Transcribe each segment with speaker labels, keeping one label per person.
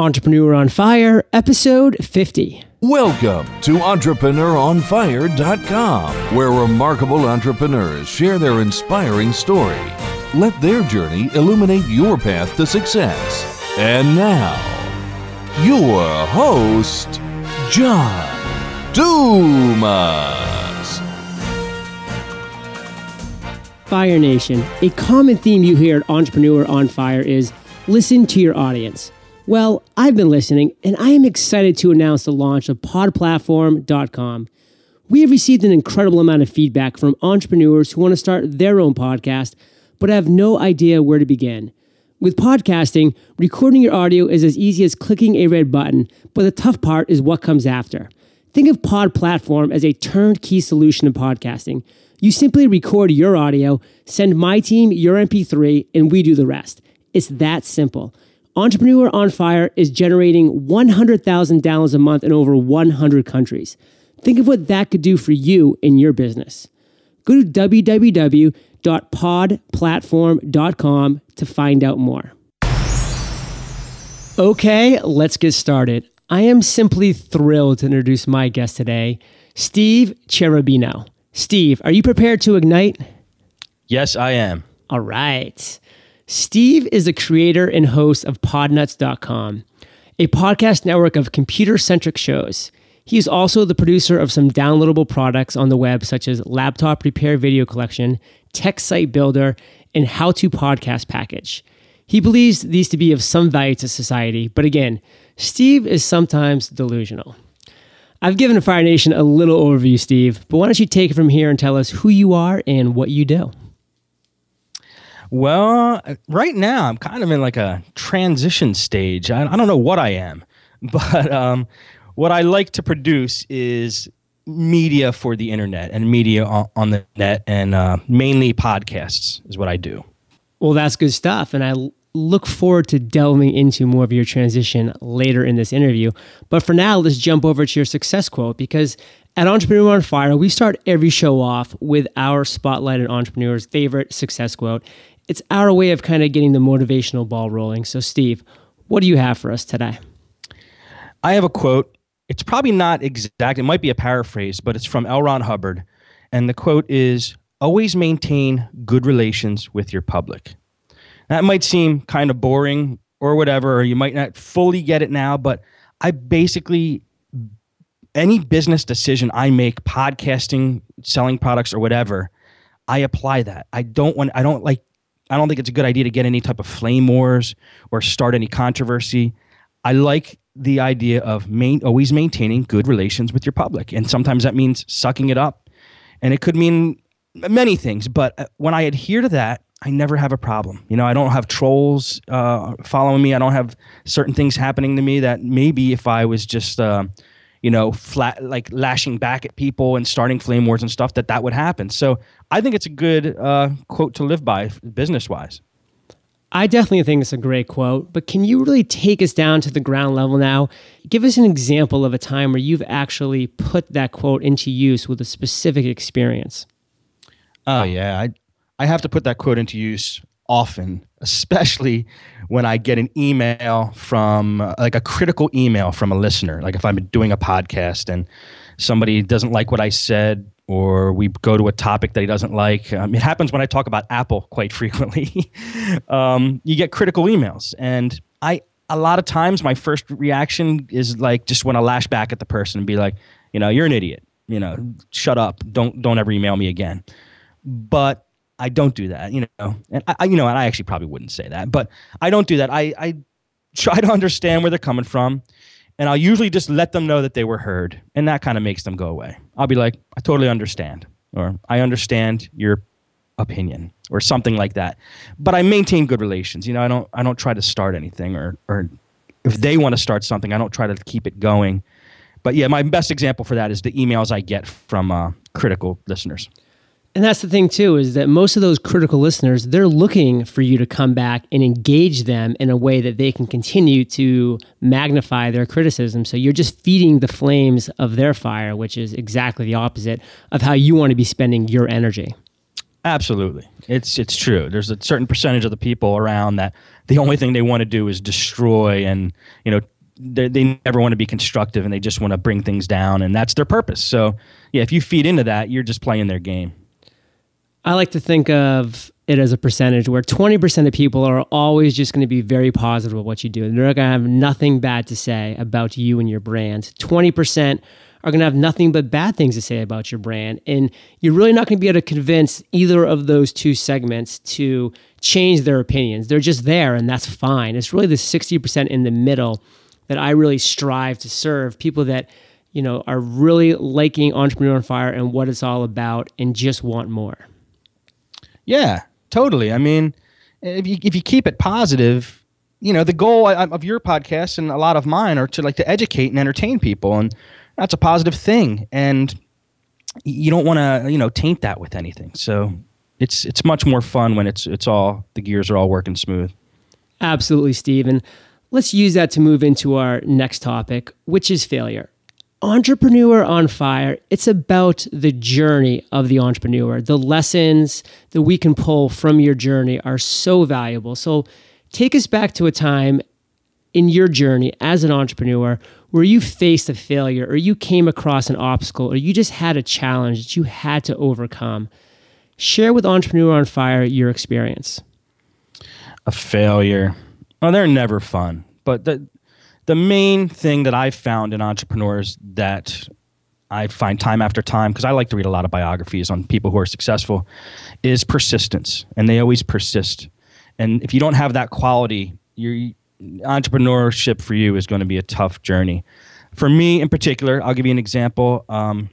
Speaker 1: Entrepreneur on Fire, episode 50.
Speaker 2: Welcome to EntrepreneurOnFire.com, where remarkable entrepreneurs share their inspiring story. Let their journey illuminate your path to success. And now, your host, John Dumas.
Speaker 1: Fire Nation, a common theme you hear at Entrepreneur on Fire is listen to your audience. Well, I've been listening, and I am excited to announce the launch of podplatform.com. We have received an incredible amount of feedback from entrepreneurs who want to start their own podcast, but have no idea where to begin. With podcasting, recording your audio is as easy as clicking a red button, but the tough part is what comes after. Think of Pod Platform as a turnkey solution in podcasting. You simply record your audio, send my team your MP3, and we do the rest. It's that simple. Entrepreneur on Fire is generating 100,000 downloads a month in over 100 countries. Think of what that could do for you in your business. Go to www.podplatform.com to find out more. Okay, let's get started. I am simply thrilled to introduce my guest today, Steve Cherubino. Steve, are you prepared to ignite?
Speaker 3: Yes, I am.
Speaker 1: All right. Steve is the creator and host of Podnutz.com, a podcast network of computer centric shows. He is also the producer of some downloadable products on the web, such as Laptop Repair Video Collection, Tech Site Builder, and How to Podcast Package. He believes these to be of some value to society, but again, Steve is sometimes delusional. I've given Fire Nation a little overview, Steve, but why don't you take it from here and tell us who you are and what you do?
Speaker 3: Well, right now I'm kind of in like a transition stage. I, I don't know what I am, but um, what I like to produce is media for the internet and media on, on the net, and uh, mainly podcasts is what I do.
Speaker 1: Well, that's good stuff, and I look forward to delving into more of your transition later in this interview. But for now, let's jump over to your success quote because at Entrepreneur on Fire, we start every show off with our spotlighted entrepreneur's favorite success quote it's our way of kind of getting the motivational ball rolling. So, Steve, what do you have for us today?
Speaker 3: I have a quote. It's probably not exact, it might be a paraphrase, but it's from L. Ron Hubbard. And the quote is Always maintain good relations with your public. That might seem kind of boring or whatever, or you might not fully get it now, but I basically, any business decision I make, podcasting, selling products, or whatever, I apply that. I don't want, I don't like I don't think it's a good idea to get any type of flame wars or start any controversy. I like the idea of main, always maintaining good relations with your public. And sometimes that means sucking it up. And it could mean many things. But uh, when I adhere to that, I never have a problem. You know, I don't have trolls uh, following me. I don't have certain things happening to me that maybe if I was just, uh, you know, flat like lashing back at people and starting flame wars and stuff, that that would happen. So I think it's a good uh, quote to live by business wise.
Speaker 1: I definitely think it's a great quote, but can you really take us down to the ground level now? Give us an example of a time where you've actually put that quote into use with a specific experience.
Speaker 3: Oh, yeah. I, I have to put that quote into use often, especially when I get an email from uh, like a critical email from a listener. Like if I'm doing a podcast and somebody doesn't like what I said, or we go to a topic that he doesn't like. Um, it happens when I talk about Apple quite frequently. um, you get critical emails, and I a lot of times my first reaction is like just want to lash back at the person and be like, you know, you're an idiot. You know, shut up. Don't don't ever email me again. But I don't do that, you know. And I, you know, and I actually probably wouldn't say that, but I don't do that. I, I try to understand where they're coming from, and I'll usually just let them know that they were heard, and that kind of makes them go away. I'll be like, I totally understand, or I understand your opinion, or something like that. But I maintain good relations. You know, I don't, I don't try to start anything, or, or if they want to start something, I don't try to keep it going. But yeah, my best example for that is the emails I get from uh, critical listeners.
Speaker 1: And that's the thing too is that most of those critical listeners they're looking for you to come back and engage them in a way that they can continue to magnify their criticism. So you're just feeding the flames of their fire, which is exactly the opposite of how you want to be spending your energy.
Speaker 3: Absolutely. It's it's true. There's a certain percentage of the people around that the only thing they want to do is destroy and, you know, they, they never want to be constructive and they just want to bring things down and that's their purpose. So, yeah, if you feed into that, you're just playing their game.
Speaker 1: I like to think of it as a percentage where 20% of people are always just going to be very positive of what you do. They're going to have nothing bad to say about you and your brand. 20% are going to have nothing but bad things to say about your brand. And you're really not going to be able to convince either of those two segments to change their opinions. They're just there, and that's fine. It's really the 60% in the middle that I really strive to serve people that you know are really liking Entrepreneur on Fire and what it's all about and just want more.
Speaker 3: Yeah, totally. I mean, if you if you keep it positive, you know, the goal of your podcast and a lot of mine are to like to educate and entertain people and that's a positive thing and you don't want to you know taint that with anything. So it's it's much more fun when it's it's all the gears are all working smooth.
Speaker 1: Absolutely stephen let's use that to move into our next topic which is failure entrepreneur on fire it's about the journey of the entrepreneur the lessons that we can pull from your journey are so valuable so take us back to a time in your journey as an entrepreneur where you faced a failure or you came across an obstacle or you just had a challenge that you had to overcome. Share with Entrepreneur on Fire your experience.
Speaker 3: A failure. Well, they're never fun. But the the main thing that I've found in entrepreneurs that I find time after time, because I like to read a lot of biographies on people who are successful, is persistence. And they always persist. And if you don't have that quality, you're entrepreneurship for you is going to be a tough journey. For me in particular, I'll give you an example. Um,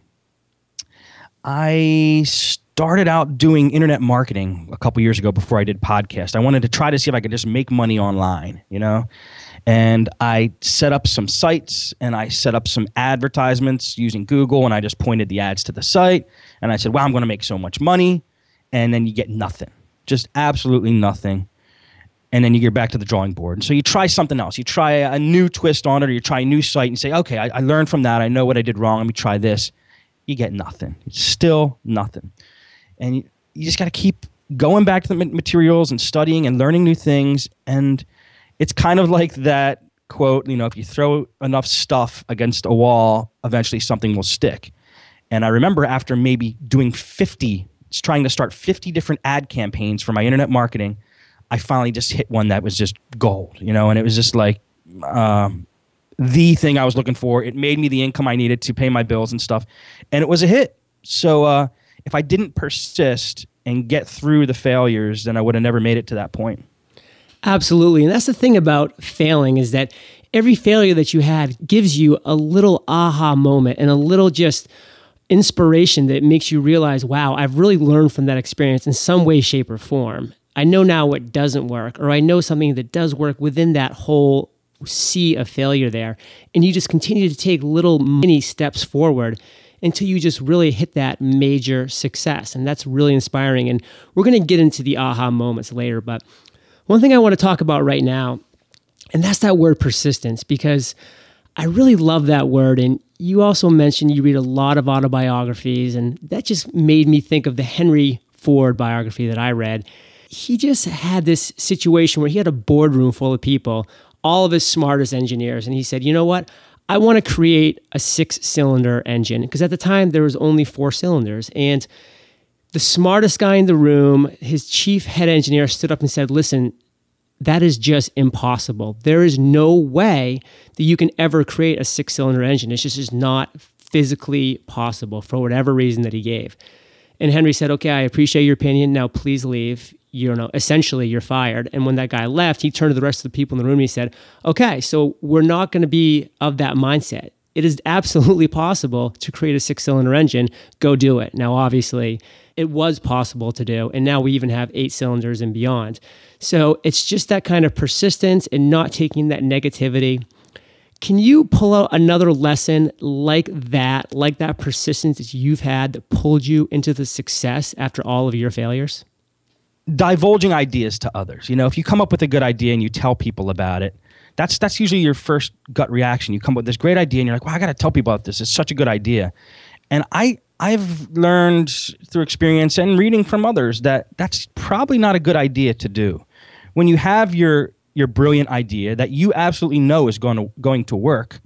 Speaker 3: I started out doing internet marketing a couple years ago before I did podcast. I wanted to try to see if I could just make money online, you know? And I set up some sites and I set up some advertisements using Google and I just pointed the ads to the site and I said, wow, I'm going to make so much money. And then you get nothing, just absolutely nothing and then you get back to the drawing board. And so you try something else. You try a new twist on it, or you try a new site and say, okay, I, I learned from that. I know what I did wrong. Let me try this. You get nothing. It's still nothing. And you, you just got to keep going back to the materials and studying and learning new things. And it's kind of like that quote, you know, if you throw enough stuff against a wall, eventually something will stick. And I remember after maybe doing 50, trying to start 50 different ad campaigns for my internet marketing I finally just hit one that was just gold, you know, and it was just like um, the thing I was looking for. It made me the income I needed to pay my bills and stuff, and it was a hit. So uh, if I didn't persist and get through the failures, then I would have never made it to that point.
Speaker 1: Absolutely, and that's the thing about failing is that every failure that you have gives you a little aha moment and a little just inspiration that makes you realize, wow, I've really learned from that experience in some way, shape, or form. I know now what doesn't work, or I know something that does work within that whole sea of failure there. And you just continue to take little mini steps forward until you just really hit that major success. And that's really inspiring. And we're going to get into the aha moments later. But one thing I want to talk about right now, and that's that word persistence, because I really love that word. And you also mentioned you read a lot of autobiographies, and that just made me think of the Henry Ford biography that I read he just had this situation where he had a boardroom full of people, all of his smartest engineers, and he said, you know what? I want to create a six cylinder engine because at the time there was only four cylinders. And the smartest guy in the room, his chief head engineer, stood up and said, Listen, that is just impossible. There is no way that you can ever create a six cylinder engine. It's just, just not physically possible for whatever reason that he gave. And Henry said, Okay, I appreciate your opinion. Now please leave you know, essentially you're fired. And when that guy left, he turned to the rest of the people in the room and he said, okay, so we're not going to be of that mindset. It is absolutely possible to create a six cylinder engine. Go do it. Now, obviously, it was possible to do. And now we even have eight cylinders and beyond. So it's just that kind of persistence and not taking that negativity. Can you pull out another lesson like that, like that persistence that you've had that pulled you into the success after all of your failures?
Speaker 3: divulging ideas to others. You know, if you come up with a good idea and you tell people about it, that's that's usually your first gut reaction. You come up with this great idea and you're like, "Wow, I got to tell people about this. It's such a good idea." And I I've learned through experience and reading from others that that's probably not a good idea to do. When you have your your brilliant idea that you absolutely know is going to going to work,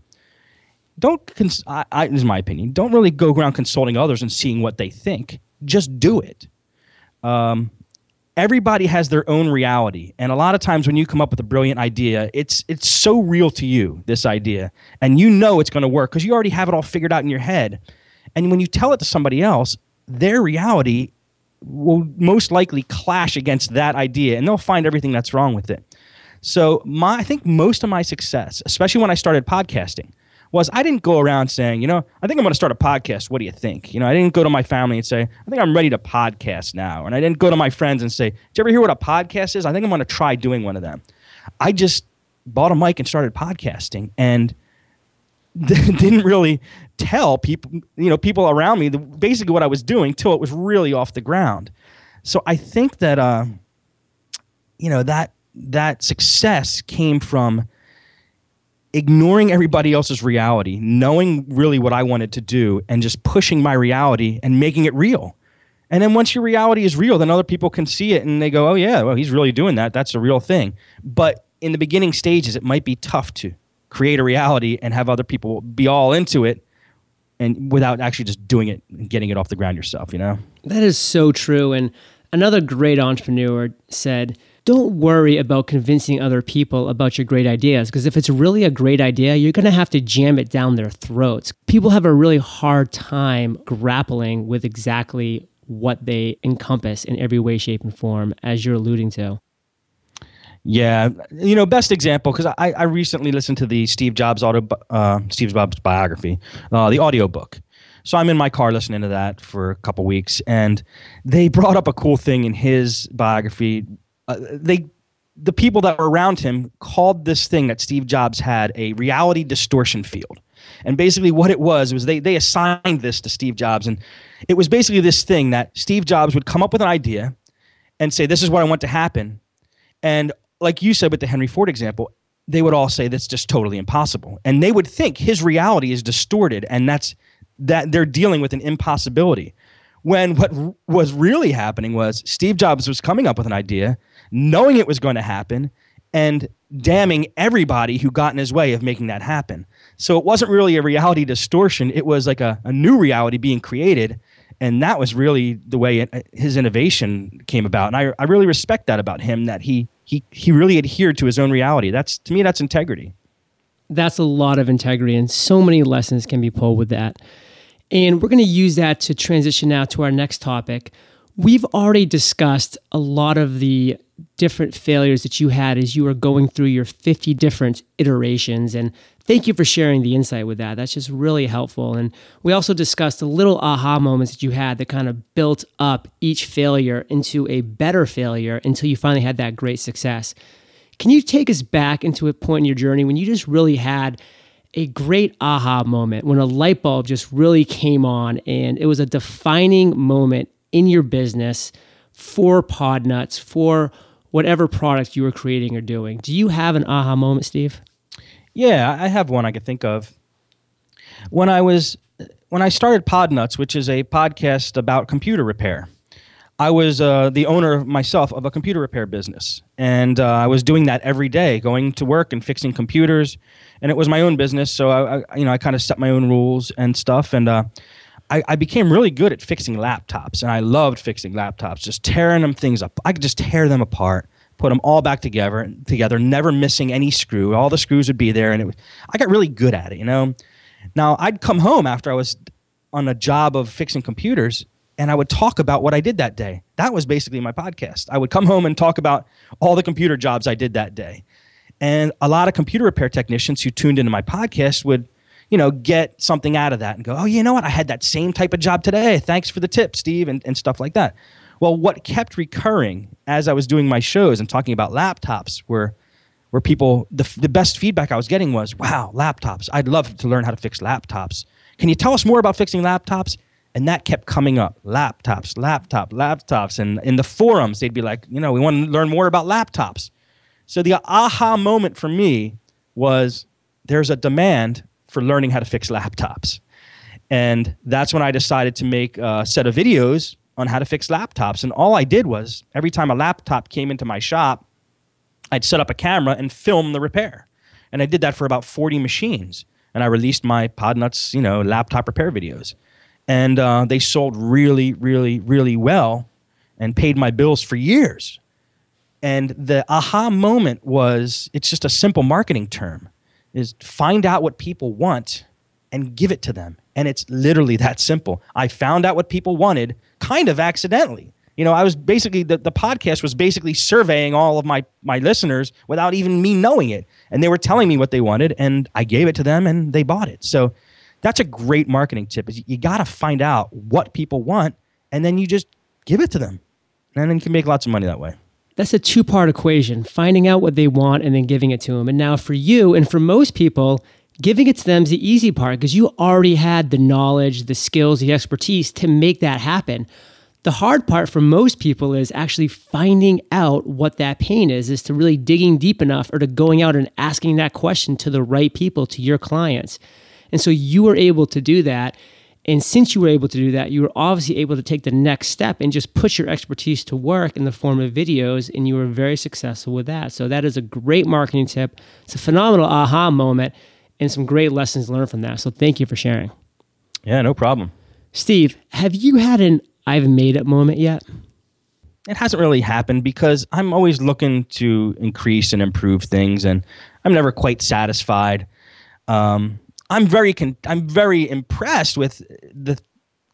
Speaker 3: don't. Cons- I, I, this is my opinion. Don't really go around consulting others and seeing what they think. Just do it. Um, everybody has their own reality. And a lot of times when you come up with a brilliant idea it's it's so real to you this idea. And you know it's going to work because you already have it all figured out in your head. And when you tell it to somebody else their reality will most likely clash against that idea and they'll find everything that's wrong with it. So my i think most of my success especially when i started podcasting was I didn't go around saying, you know, I think I'm going to start a podcast. What do you think? You know, I didn't go to my family and say, I think I'm ready to podcast now. And I didn't go to my friends and say, Did you ever hear what a podcast is? I think I'm going to try doing one of them. I just bought a mic and started podcasting and didn't really tell people, you know, people around me the, basically what I was doing till it was really off the ground. So I think that, uh, you know, that that success came from ignoring everybody else's reality, knowing really what I wanted to do, and just pushing my reality and making it real. And then once your reality is real, then other people can see it and they go, oh, yeah, well, he's really doing that. That's a real thing. But in the beginning stages, it might be tough to create a reality and have other people be all into it and without actually just doing it and getting it off the ground yourself, you know?
Speaker 1: That is so true. And another great entrepreneur said, don't worry about convincing other people about your great ideas because if it's really a great idea, you're going to have to jam it down their throats. People have a really hard time grappling with exactly what they encompass in every way, shape, and form, as you're alluding to.
Speaker 3: Yeah, you know, best example because I, I recently listened to the Steve Jobs auto uh, Steve Jobs biography, uh, the audiobook. So I'm in my car listening to that for a couple weeks, and they brought up a cool thing in his biography uh, they the people that were around him called this thing that Steve Jobs had a reality distortion field. And basically what it was was they they assigned this to Steve Jobs and it was basically this thing that Steve Jobs would come up with an idea and say this is what I want to happen. And like you said with the Henry Ford example, they would all say that's just totally impossible. And they would think his reality is distorted and that's that they're dealing with an impossibility. When what was really happening was Steve Jobs was coming up with an idea knowing it was going to happen and damning everybody who got in his way of making that happen. So it wasn't really a reality distortion, it was like a, a new reality being created. And that was really the way it, his innovation came about. And I, I really respect that about him that he, he, he really adhered to his own reality. That's, to me, that's integrity.
Speaker 1: That's a lot of integrity, and so many lessons can be pulled with that. And we're going to use that to transition now to our next topic. We've already discussed a lot of the different failures that you had as you were going through your 50 different iterations. And thank you for sharing the insight with that. That's just really helpful. And we also discussed the little aha moments that you had that kind of built up each failure into a better failure until you finally had that great success. Can you take us back into a point in your journey when you just really had a great aha moment, when a light bulb just really came on and it was a defining moment in your business for Podnutz, for whatever product you were creating or doing. Do you have an aha moment, Steve?
Speaker 3: Yeah, I have one I could think of. When I was when I started Podnutz, which is a podcast about computer repair, I was uh, the owner myself of a computer repair business, and uh, I was doing that every day, going to work and fixing computers, and it was my own business. So I, I you know, I kind of set my own rules and stuff, and uh, I, I, became really good at fixing laptops, and I loved fixing laptops, just tearing them things up. I could just tear them apart, put them all back together, together, never missing any screw. All the screws would be there, and it was, I got really good at it. You know. Now I'd come home after I was on a job of fixing computers, and I would talk about what I did that day. That was basically my podcast. I would come home and talk about all the computer jobs I did that day. And a lot of computer repair technicians who tuned into my podcast would you know, get something out of that and go, oh, you know what? I had that same type of job today. Thanks for the tip, Steve, and, and stuff like that. Well, what kept recurring as I was doing my shows and talking about laptops were where people the, the best feedback I was getting was, wow, laptops. I'd love to learn how to fix laptops. Can you tell us more about fixing laptops? And that kept coming up laptops, laptop, laptops. And in the forums, they'd be like, you know, we want to learn more about laptops. So the aha moment for me was there's a demand for learning how to fix laptops. And that's when I decided to make a set of videos on how to fix laptops. And all I did was every time a laptop came into my shop, I'd set up a camera and film the repair. And I did that for about 40 machines. And I released my Podnutz, you know, laptop repair videos. And uh, they sold really, really, really well and paid my bills for years. And the aha moment was it's just a simple marketing term is find out what people want and give it to them. And it's literally that simple. I found out what people wanted kind of accidentally. You know, I was basically the, the podcast was basically surveying all of my my listeners without even me knowing it. And they were telling me what they wanted and I gave it to them and they bought it. So that's a great marketing tip is you got to find out what people want and then you just give it to them. And then you can make lots of money that way.
Speaker 1: That's a two part equation finding out what they want and then giving it to them. And now, for you and for most people, giving it to them is the easy part because you already had the knowledge, the skills, the expertise to make that happen. The hard part for most people is actually finding out what that pain is, is to really digging deep enough or to going out and asking that question to the right people, to your clients. And so you were able to do that. And since you were able to do that, you were obviously able to take the next step and just put your expertise to work in the form of videos, and you were very successful with that. So, that is a great marketing tip. It's a phenomenal aha moment and some great lessons learned from that. So, thank you for sharing.
Speaker 3: Yeah, no problem.
Speaker 1: Steve, have you had an I've made it moment yet?
Speaker 3: It hasn't really happened because I'm always looking to increase and improve things, and I'm never quite satisfied. Um, I'm very con- I'm very impressed with the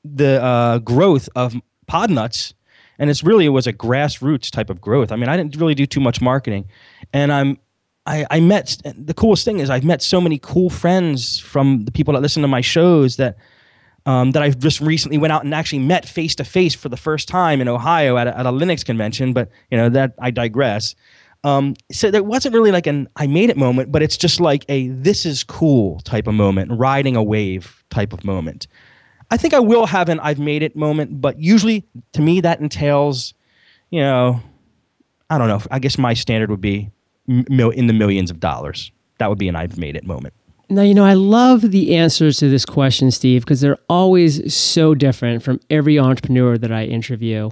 Speaker 3: the uh, growth of Podnutz, and it's really it was a grassroots type of growth. I mean, I didn't really do too much marketing, and I'm I, I met the coolest thing is I've met so many cool friends from the people that listen to my shows that um, that I've just recently went out and actually met face to face for the first time in Ohio at a, at a Linux convention. But you know that I digress. Um, so there wasn't really like an I made it moment, but it's just like a this is cool type of moment, riding a wave type of moment. I think I will have an I've made it moment, but usually to me that entails, you know, I don't know. I guess my standard would be in the millions of dollars. That would be an I've made it moment.
Speaker 1: Now, you know, I love the answers to this question, Steve, because they're always so different from every entrepreneur that I interview.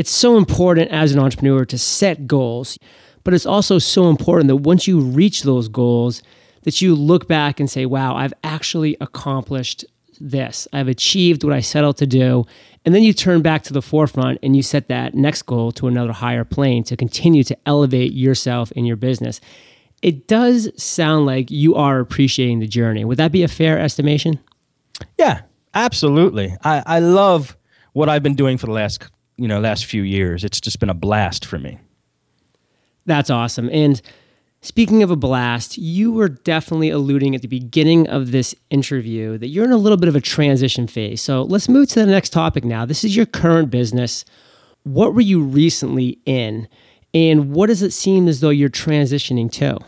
Speaker 1: It's so important as an entrepreneur to set goals, but it's also so important that once you reach those goals, that you look back and say, wow, I've actually accomplished this. I've achieved what I set out to do. And then you turn back to the forefront and you set that next goal to another higher plane to continue to elevate yourself in your business. It does sound like you are appreciating the journey. Would that be a fair estimation?
Speaker 3: Yeah, absolutely. I, I love what I've been doing for the last you know last few years. It's just been a blast for me.
Speaker 1: That's awesome. And speaking of a blast, you were definitely alluding at the beginning of this interview that you're in a little bit of a transition phase. So let's move to the next topic now. This is your current business. What were you recently in? And what does it seem as though you're transitioning to?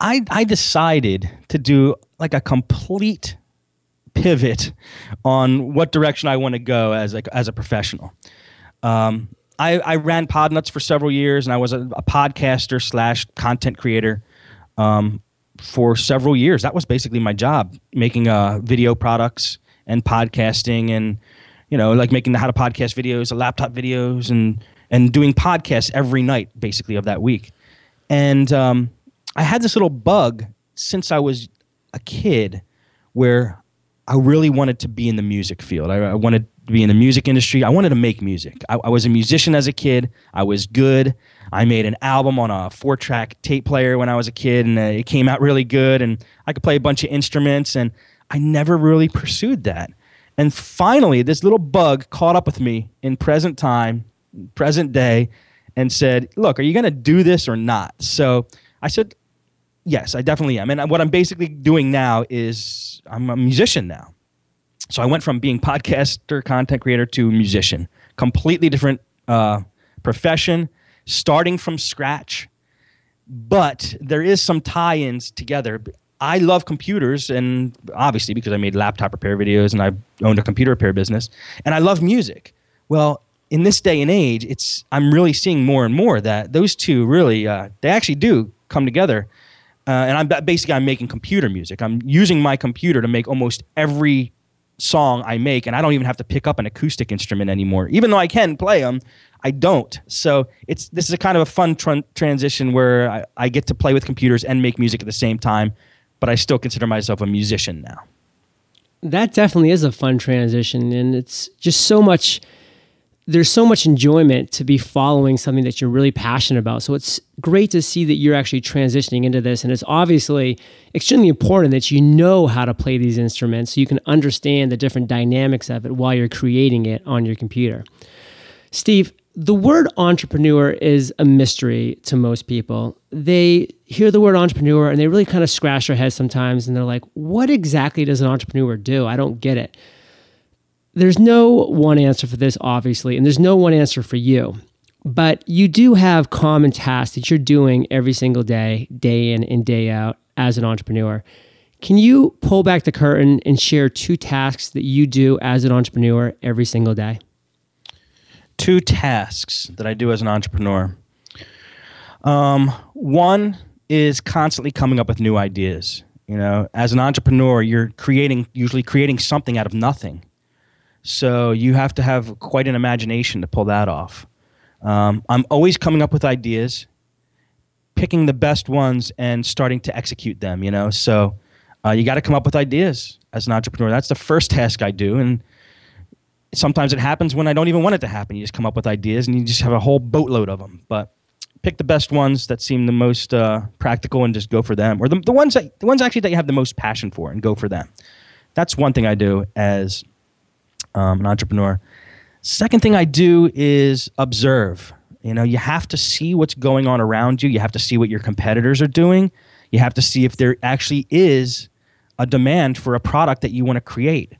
Speaker 3: I, I decided to do like a complete pivot on what direction I want to go as a, as a professional. Um, I, I ran Podnutz for several years, and I was a, a podcaster slash content creator um, for several years. That was basically my job, making uh, video products and podcasting, and you know, like making the how to podcast videos, the laptop videos, and and doing podcasts every night, basically of that week. And um, I had this little bug since I was a kid, where I really wanted to be in the music field. I, I wanted to be in the music industry. I wanted to make music. I, I, was a musician as a kid. I was good. I made an album on a four track tape player when I was a kid, and uh, it came out really good. And I could play a bunch of instruments, and I never really pursued that. And finally, this little bug caught up with me in present time, present day, and said, Look, are you going to do this or not? So I said, Yes, I definitely am. And what I'm basically doing now is I'm a musician now. So I went from being podcaster, content creator to musician. Completely different uh, profession, starting from scratch. But there is some tie-ins together. I love computers, and obviously because I made laptop repair videos and I owned a computer repair business, and I love music. Well, in this day and age, it's I'm really seeing more and more that those two really uh, they actually do come together uh, and I'm basically I'm making computer music. I'm using my computer to make almost every song I make, and I don't even have to pick up an acoustic instrument anymore. Even though I can play them, I don't. So it's this is a kind of a fun tr- transition where I, I get to play with computers and make music at the same time, but I still consider myself a musician now.
Speaker 1: That definitely is a fun transition, and it's just so much there's so much enjoyment to be following something that you're really passionate about. So it's great to see that you're actually transitioning into this. And it's obviously extremely important that you know how to play these instruments so you can understand the different dynamics of it while you're creating it on your computer. Steve, the word entrepreneur is a mystery to most people. They hear the word entrepreneur and they really kind of scratch their heads sometimes and they're like, what exactly does an entrepreneur do? I don't get it there's no one answer for this, obviously, and there's no one answer for you. But you do have common tasks that you're doing every single day, day in and day out as an entrepreneur. Can you pull back the curtain and share two tasks that you do as an entrepreneur every single day?
Speaker 3: Two tasks that I do as an entrepreneur. Um, one is constantly coming up with new ideas. You know, as an entrepreneur, you're creating, usually creating something out of nothing. So you have to have quite an imagination to pull that off. Um, I'm always coming up with ideas, picking the best ones, and starting to execute them. You know, so uh, you got to come up with ideas as an entrepreneur. That's the first task I do, and sometimes it happens when I don't even want it to happen. You just come up with ideas, and you just have a whole boatload of them. But pick the best ones that seem the most uh, practical, and just go for them, or the, the ones that the ones actually that you have the most passion for, and go for them. That's one thing I do as um, an entrepreneur. Second thing I do is observe. You know, you have to see what's going on around you. You have to see what your competitors are doing. You have to see if there actually is a demand for a product that you want to create.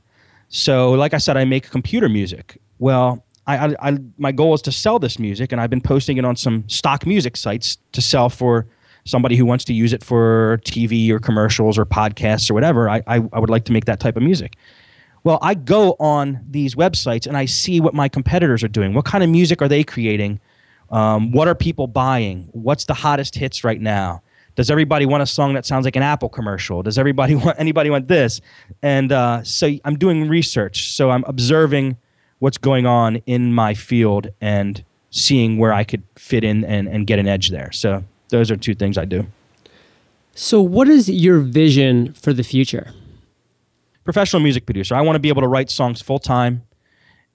Speaker 3: So, like I said, I make computer music. Well, I, I, I, my goal is to sell this music, and I've been posting it on some stock music sites to sell for somebody who wants to use it for TV or commercials or podcasts or whatever. I, I, I would like to make that type of music. Well, I go on these websites and I see what my competitors are doing. What kind of music are they creating? Um, what are people buying? What's the hottest hits right now? Does everybody want a song that sounds like an Apple commercial? Does everybody want anybody want this? And uh, so I'm doing research. So I'm observing what's going on in my field and seeing where I could fit in and, and get an edge there. So those are two things I do.
Speaker 1: So, what is your vision for the future?
Speaker 3: Professional music producer. I want to be able to write songs full time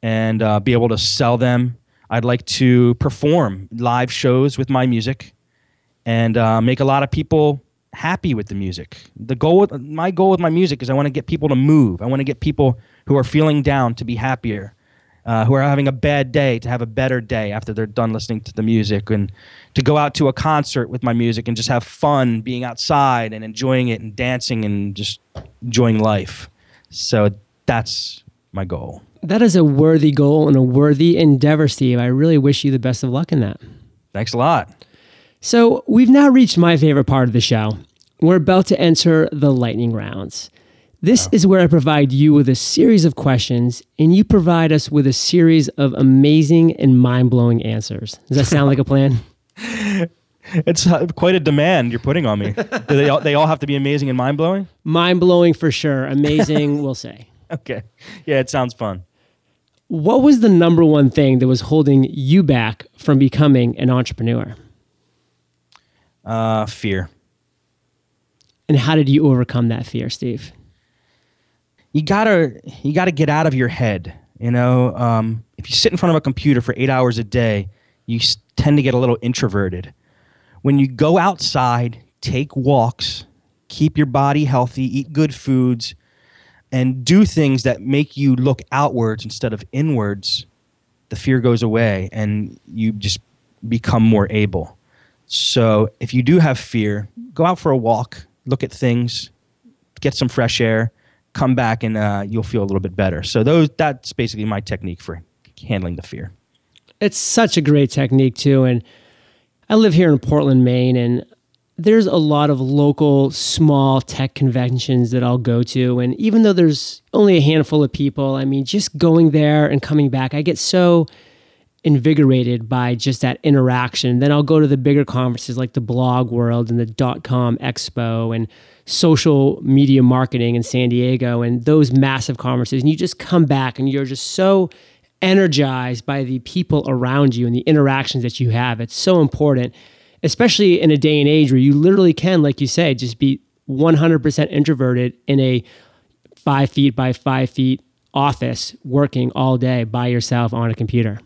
Speaker 3: and uh, be able to sell them. I'd like to perform live shows with my music and uh, make a lot of people happy with the music. The goal, with, my goal with my music is I want to get people to move. I want to get people who are feeling down to be happier, uh, who are having a bad day to have a better day after they're done listening to the music, and to go out to a concert with my music and just have fun being outside and enjoying it and dancing and just enjoying life. So that's my goal.
Speaker 1: That is a worthy goal and a worthy endeavor, Steve. I really wish you the best of luck in that.
Speaker 3: Thanks a lot.
Speaker 1: So, we've now reached my favorite part of the show. We're about to enter the lightning rounds. This is where I provide you with a series of questions, and you provide us with a series of amazing and mind blowing answers. Does that sound like a plan?
Speaker 3: It's uh, quite a demand you're putting on me. Do they all, they all have to be amazing and mind blowing?
Speaker 1: Mind blowing for sure. Amazing, we'll say.
Speaker 3: Okay. Yeah, it sounds fun.
Speaker 1: What was the number one thing that was holding you back from becoming an entrepreneur?
Speaker 3: Uh, fear.
Speaker 1: And how did you overcome that fear, Steve?
Speaker 3: You gotta you gotta get out of your head. You know, um, if you sit in front of a computer for eight hours a day, you tend to get a little introverted when you go outside, take walks, keep your body healthy, eat good foods, and do things that make you look outwards instead of inwards, the fear goes away and you just become more able. So if you do have fear, go out for a walk, look at things, get some fresh air, come back, and uh, you'll feel a little bit better. So those that's basically my technique for handling the fear.
Speaker 1: It's such a great technique too, and I live here in Portland, Maine, and there's a lot of local small tech conventions that I'll go to. And even though there's only a handful of people, I mean, just going there and coming back, I get so invigorated by just that interaction. Then I'll go to the bigger conferences like the blog world and the dot com expo and social media marketing in San Diego and those massive conferences. And you just come back and you're just so energized by the people around you and the interactions that you have. It's so important, especially in a day and age where you literally can, like you say, just be 100% introverted in a five feet by five feet office working all day by yourself on a computer.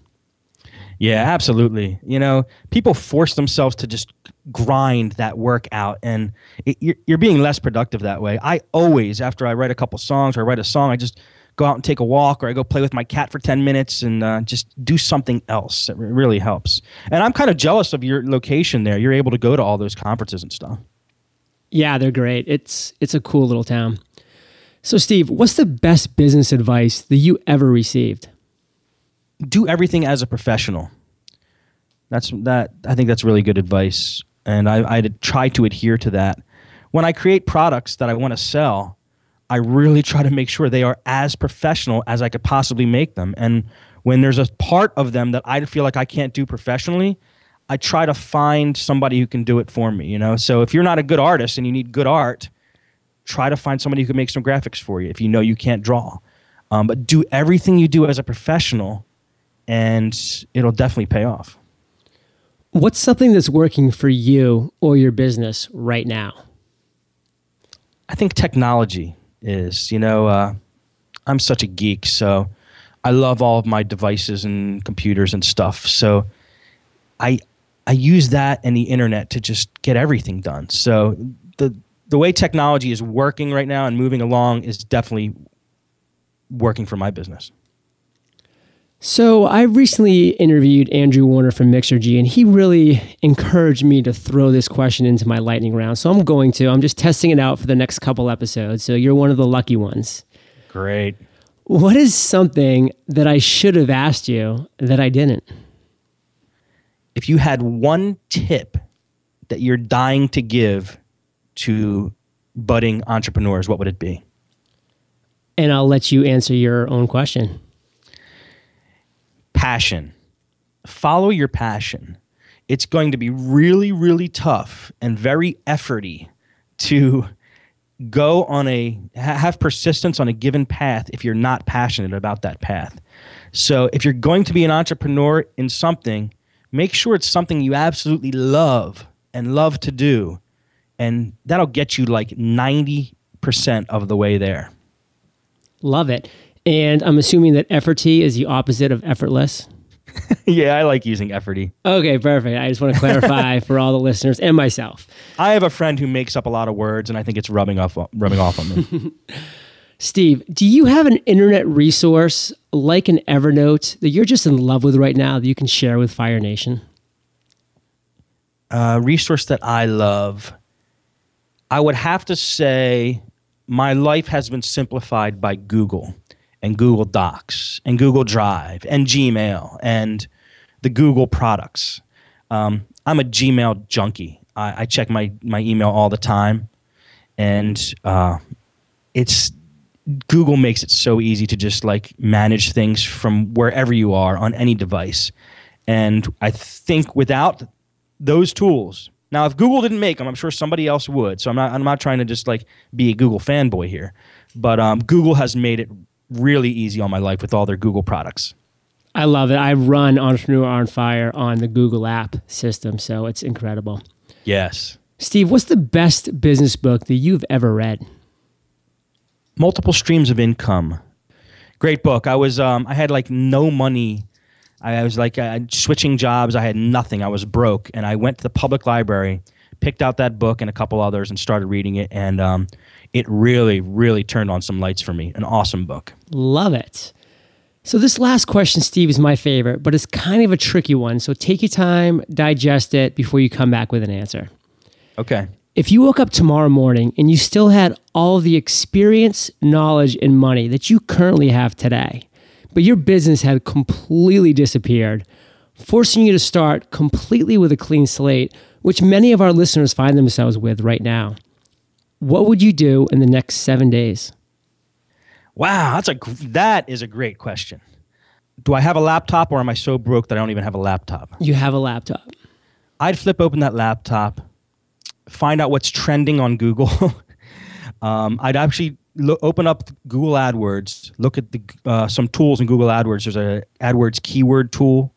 Speaker 3: Yeah, absolutely. You know, people force themselves to just grind that work out, and it, you're, you're being less productive that way. I always, after I write a couple songs or I write a song, I just go out and take a walk or I go play with my cat for 10 minutes and uh, just do something else. It really helps. And I'm kind of jealous of your location there. You're able to go to all those conferences and stuff.
Speaker 1: Yeah, they're great. It's it's a cool little town. So Steve, what's the best business advice that you ever received?
Speaker 3: do everything as a professional. That's that. I think that's really good advice, and I, I try to adhere to that. When I create products that I want to sell, I really try to make sure they are as professional as I could possibly make them. And when there's a part of them that I feel like I can't do professionally, I try to find somebody who can do it for me. You know, so if you're not a good artist and you need good art, try to find somebody who can make some graphics for you. If you know you can't draw, um, but do everything you do as a professional and it'll definitely pay off.
Speaker 1: What's something that's working for you or your business right now?
Speaker 3: I think technology is. You know, uh, I'm such a geek, so I love all of my devices and computers and stuff. So I I use that and the internet to just get everything done. So the the way technology is working right now and moving along is definitely working for my business.
Speaker 1: So I recently interviewed Andrew Warner from Mixergy, and he really encouraged me to throw this question into my lightning round. So I'm going to. I'm just testing it out for the next couple episodes. So you're one of the lucky ones.
Speaker 3: Great.
Speaker 1: What is something that I should have asked you that I didn't?
Speaker 3: If you had one tip that you're dying to give to budding entrepreneurs, what would it be?
Speaker 1: And I'll let you answer your own question
Speaker 3: passion. Follow your passion. It's going to be really, really tough and very efforty to go on a have persistence on a given path if you're not passionate about that path. So if you're going to be an entrepreneur in something, make sure it's something you absolutely love and love to do. And that'll get you like 90% of the way there.
Speaker 1: Love it. And I'm assuming that efforty is the opposite of effortless.
Speaker 3: yeah, I like using efforty.
Speaker 1: Okay, perfect. I just want to clarify for all the listeners and myself.
Speaker 3: I have a friend who makes up a lot of words, and I think it's rubbing off rubbing off on me.
Speaker 1: Steve, do you have an internet resource like an Evernote that you're just in love with right now that you can share with Fire Nation?
Speaker 3: A uh, resource that I love, I would have to say, my life has been simplified by Google and Google Docs and Google Drive and Gmail and the Google products. Um, I'm a Gmail junkie. I, I, check my, my email all the time, and uh, it's Google makes it so easy to just like manage things from wherever you are on any device. And I think without those tools, now if Google didn't make them, I'm sure somebody else would. So I'm not I'm not trying to just like be a Google fanboy here, but um, Google has made it really easy on my life with all their Google products.
Speaker 1: I love it. I run Entrepreneur on Fire on the Google app system, so it's incredible.
Speaker 3: Yes.
Speaker 1: Steve, what's the best business book that you've ever read?
Speaker 3: Multiple Streams of Income. Great book. I was um, I had like no money. I was like uh, switching jobs. I had nothing. I was broke, and I went to the public library, picked out that book and a couple others, and started reading it. And um, it really, really turned on some lights for me. An awesome book.
Speaker 1: Love it. So, this last question, Steve, is my favorite, but it's kind of a tricky one. So, take your time, digest it before you come back with an answer.
Speaker 3: Okay.
Speaker 1: If you woke up tomorrow morning and you still had all the experience, knowledge, and money that you currently have today, but your business had completely disappeared, forcing you to start completely with a clean slate, which many of our listeners find themselves with right now, what would you do in the next seven days?
Speaker 3: Wow, that's a that is a great question. do I have a laptop or am I so broke that I don't even have a laptop?
Speaker 1: You have a laptop.
Speaker 3: I'd flip open that laptop, find out what's trending on Google. um, I'd actually lo- open up Google AdWords, look at the uh, some tools in Google AdWords. There's a AdWords keyword tool.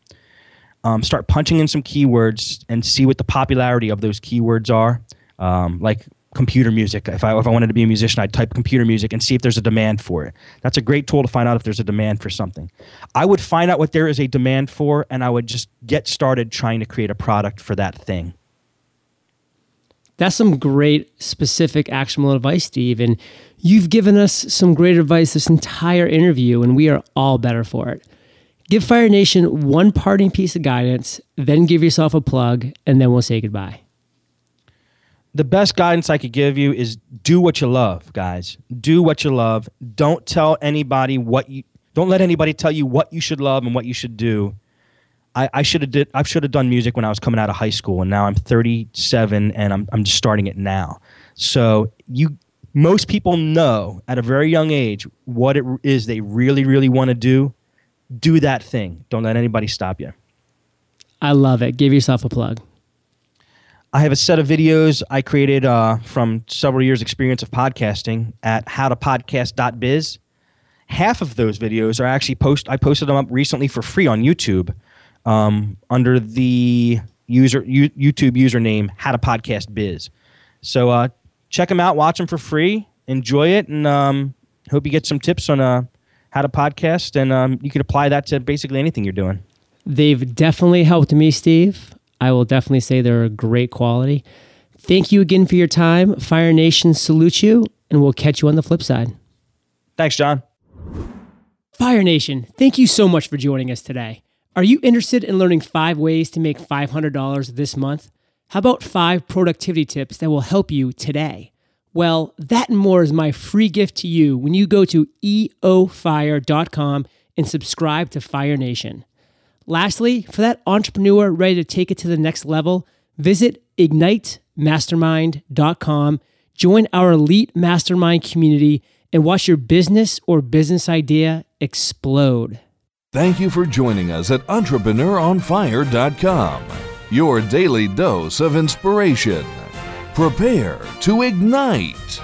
Speaker 3: Um, start punching in some keywords and see what the popularity of those keywords are. Um, like computer music. If I if I wanted to be a musician, I'd type computer music and see if there's a demand for it. That's a great tool to find out if there's a demand for something. I would find out what there is a demand for, and I would just get started trying to create a product for that thing.
Speaker 1: That's some great, specific, actionable advice, Steve. And you've given us some great advice this entire interview, and we are all better for it. Give Fire Nation one parting piece of guidance, then give yourself a plug, and then we'll say goodbye
Speaker 3: the best guidance I could give you is do what you love, guys. Do what you love. Don't tell anybody what you don't let anybody tell you what you should love and what you should do. I, I should have did I should have done music when I was coming out of high school and now I'm 37 and I'm I'm just starting it now. So you most people know at a very young age what it is they really really want to do. Do that thing. Don't let anybody stop you.
Speaker 1: I love it. Give yourself a plug.
Speaker 3: I have a set of videos I created uh, from several years' experience of podcasting at howtopodcast.biz. Half of those videos are actually post. I posted them up recently for free on YouTube um, under the user U, YouTube username How to Podcast Biz. So uh, check them out, watch them for free, enjoy it, and um, hope you get some tips on uh, how to podcast, and um, you can apply that to basically anything you're doing.
Speaker 1: They've definitely helped me, Steve. I will definitely say they're a great quality. Thank you again for your time. Fire Nation salute you, and we'll catch you on the flip side.
Speaker 3: Thanks, John.
Speaker 1: Fire Nation, thank you so much for joining us today. Are you interested in learning five ways to make $500 this month? How about five productivity tips that will help you today? Well, that and more is my free gift to you when you go to eofire.com and subscribe to Fire Nation. Lastly, for that entrepreneur ready to take it to the next level, visit ignitemastermind.com, join our elite mastermind community, and watch your business or business idea explode.
Speaker 2: Thank you for joining us at entrepreneuronfire.com, your daily dose of inspiration. Prepare to ignite.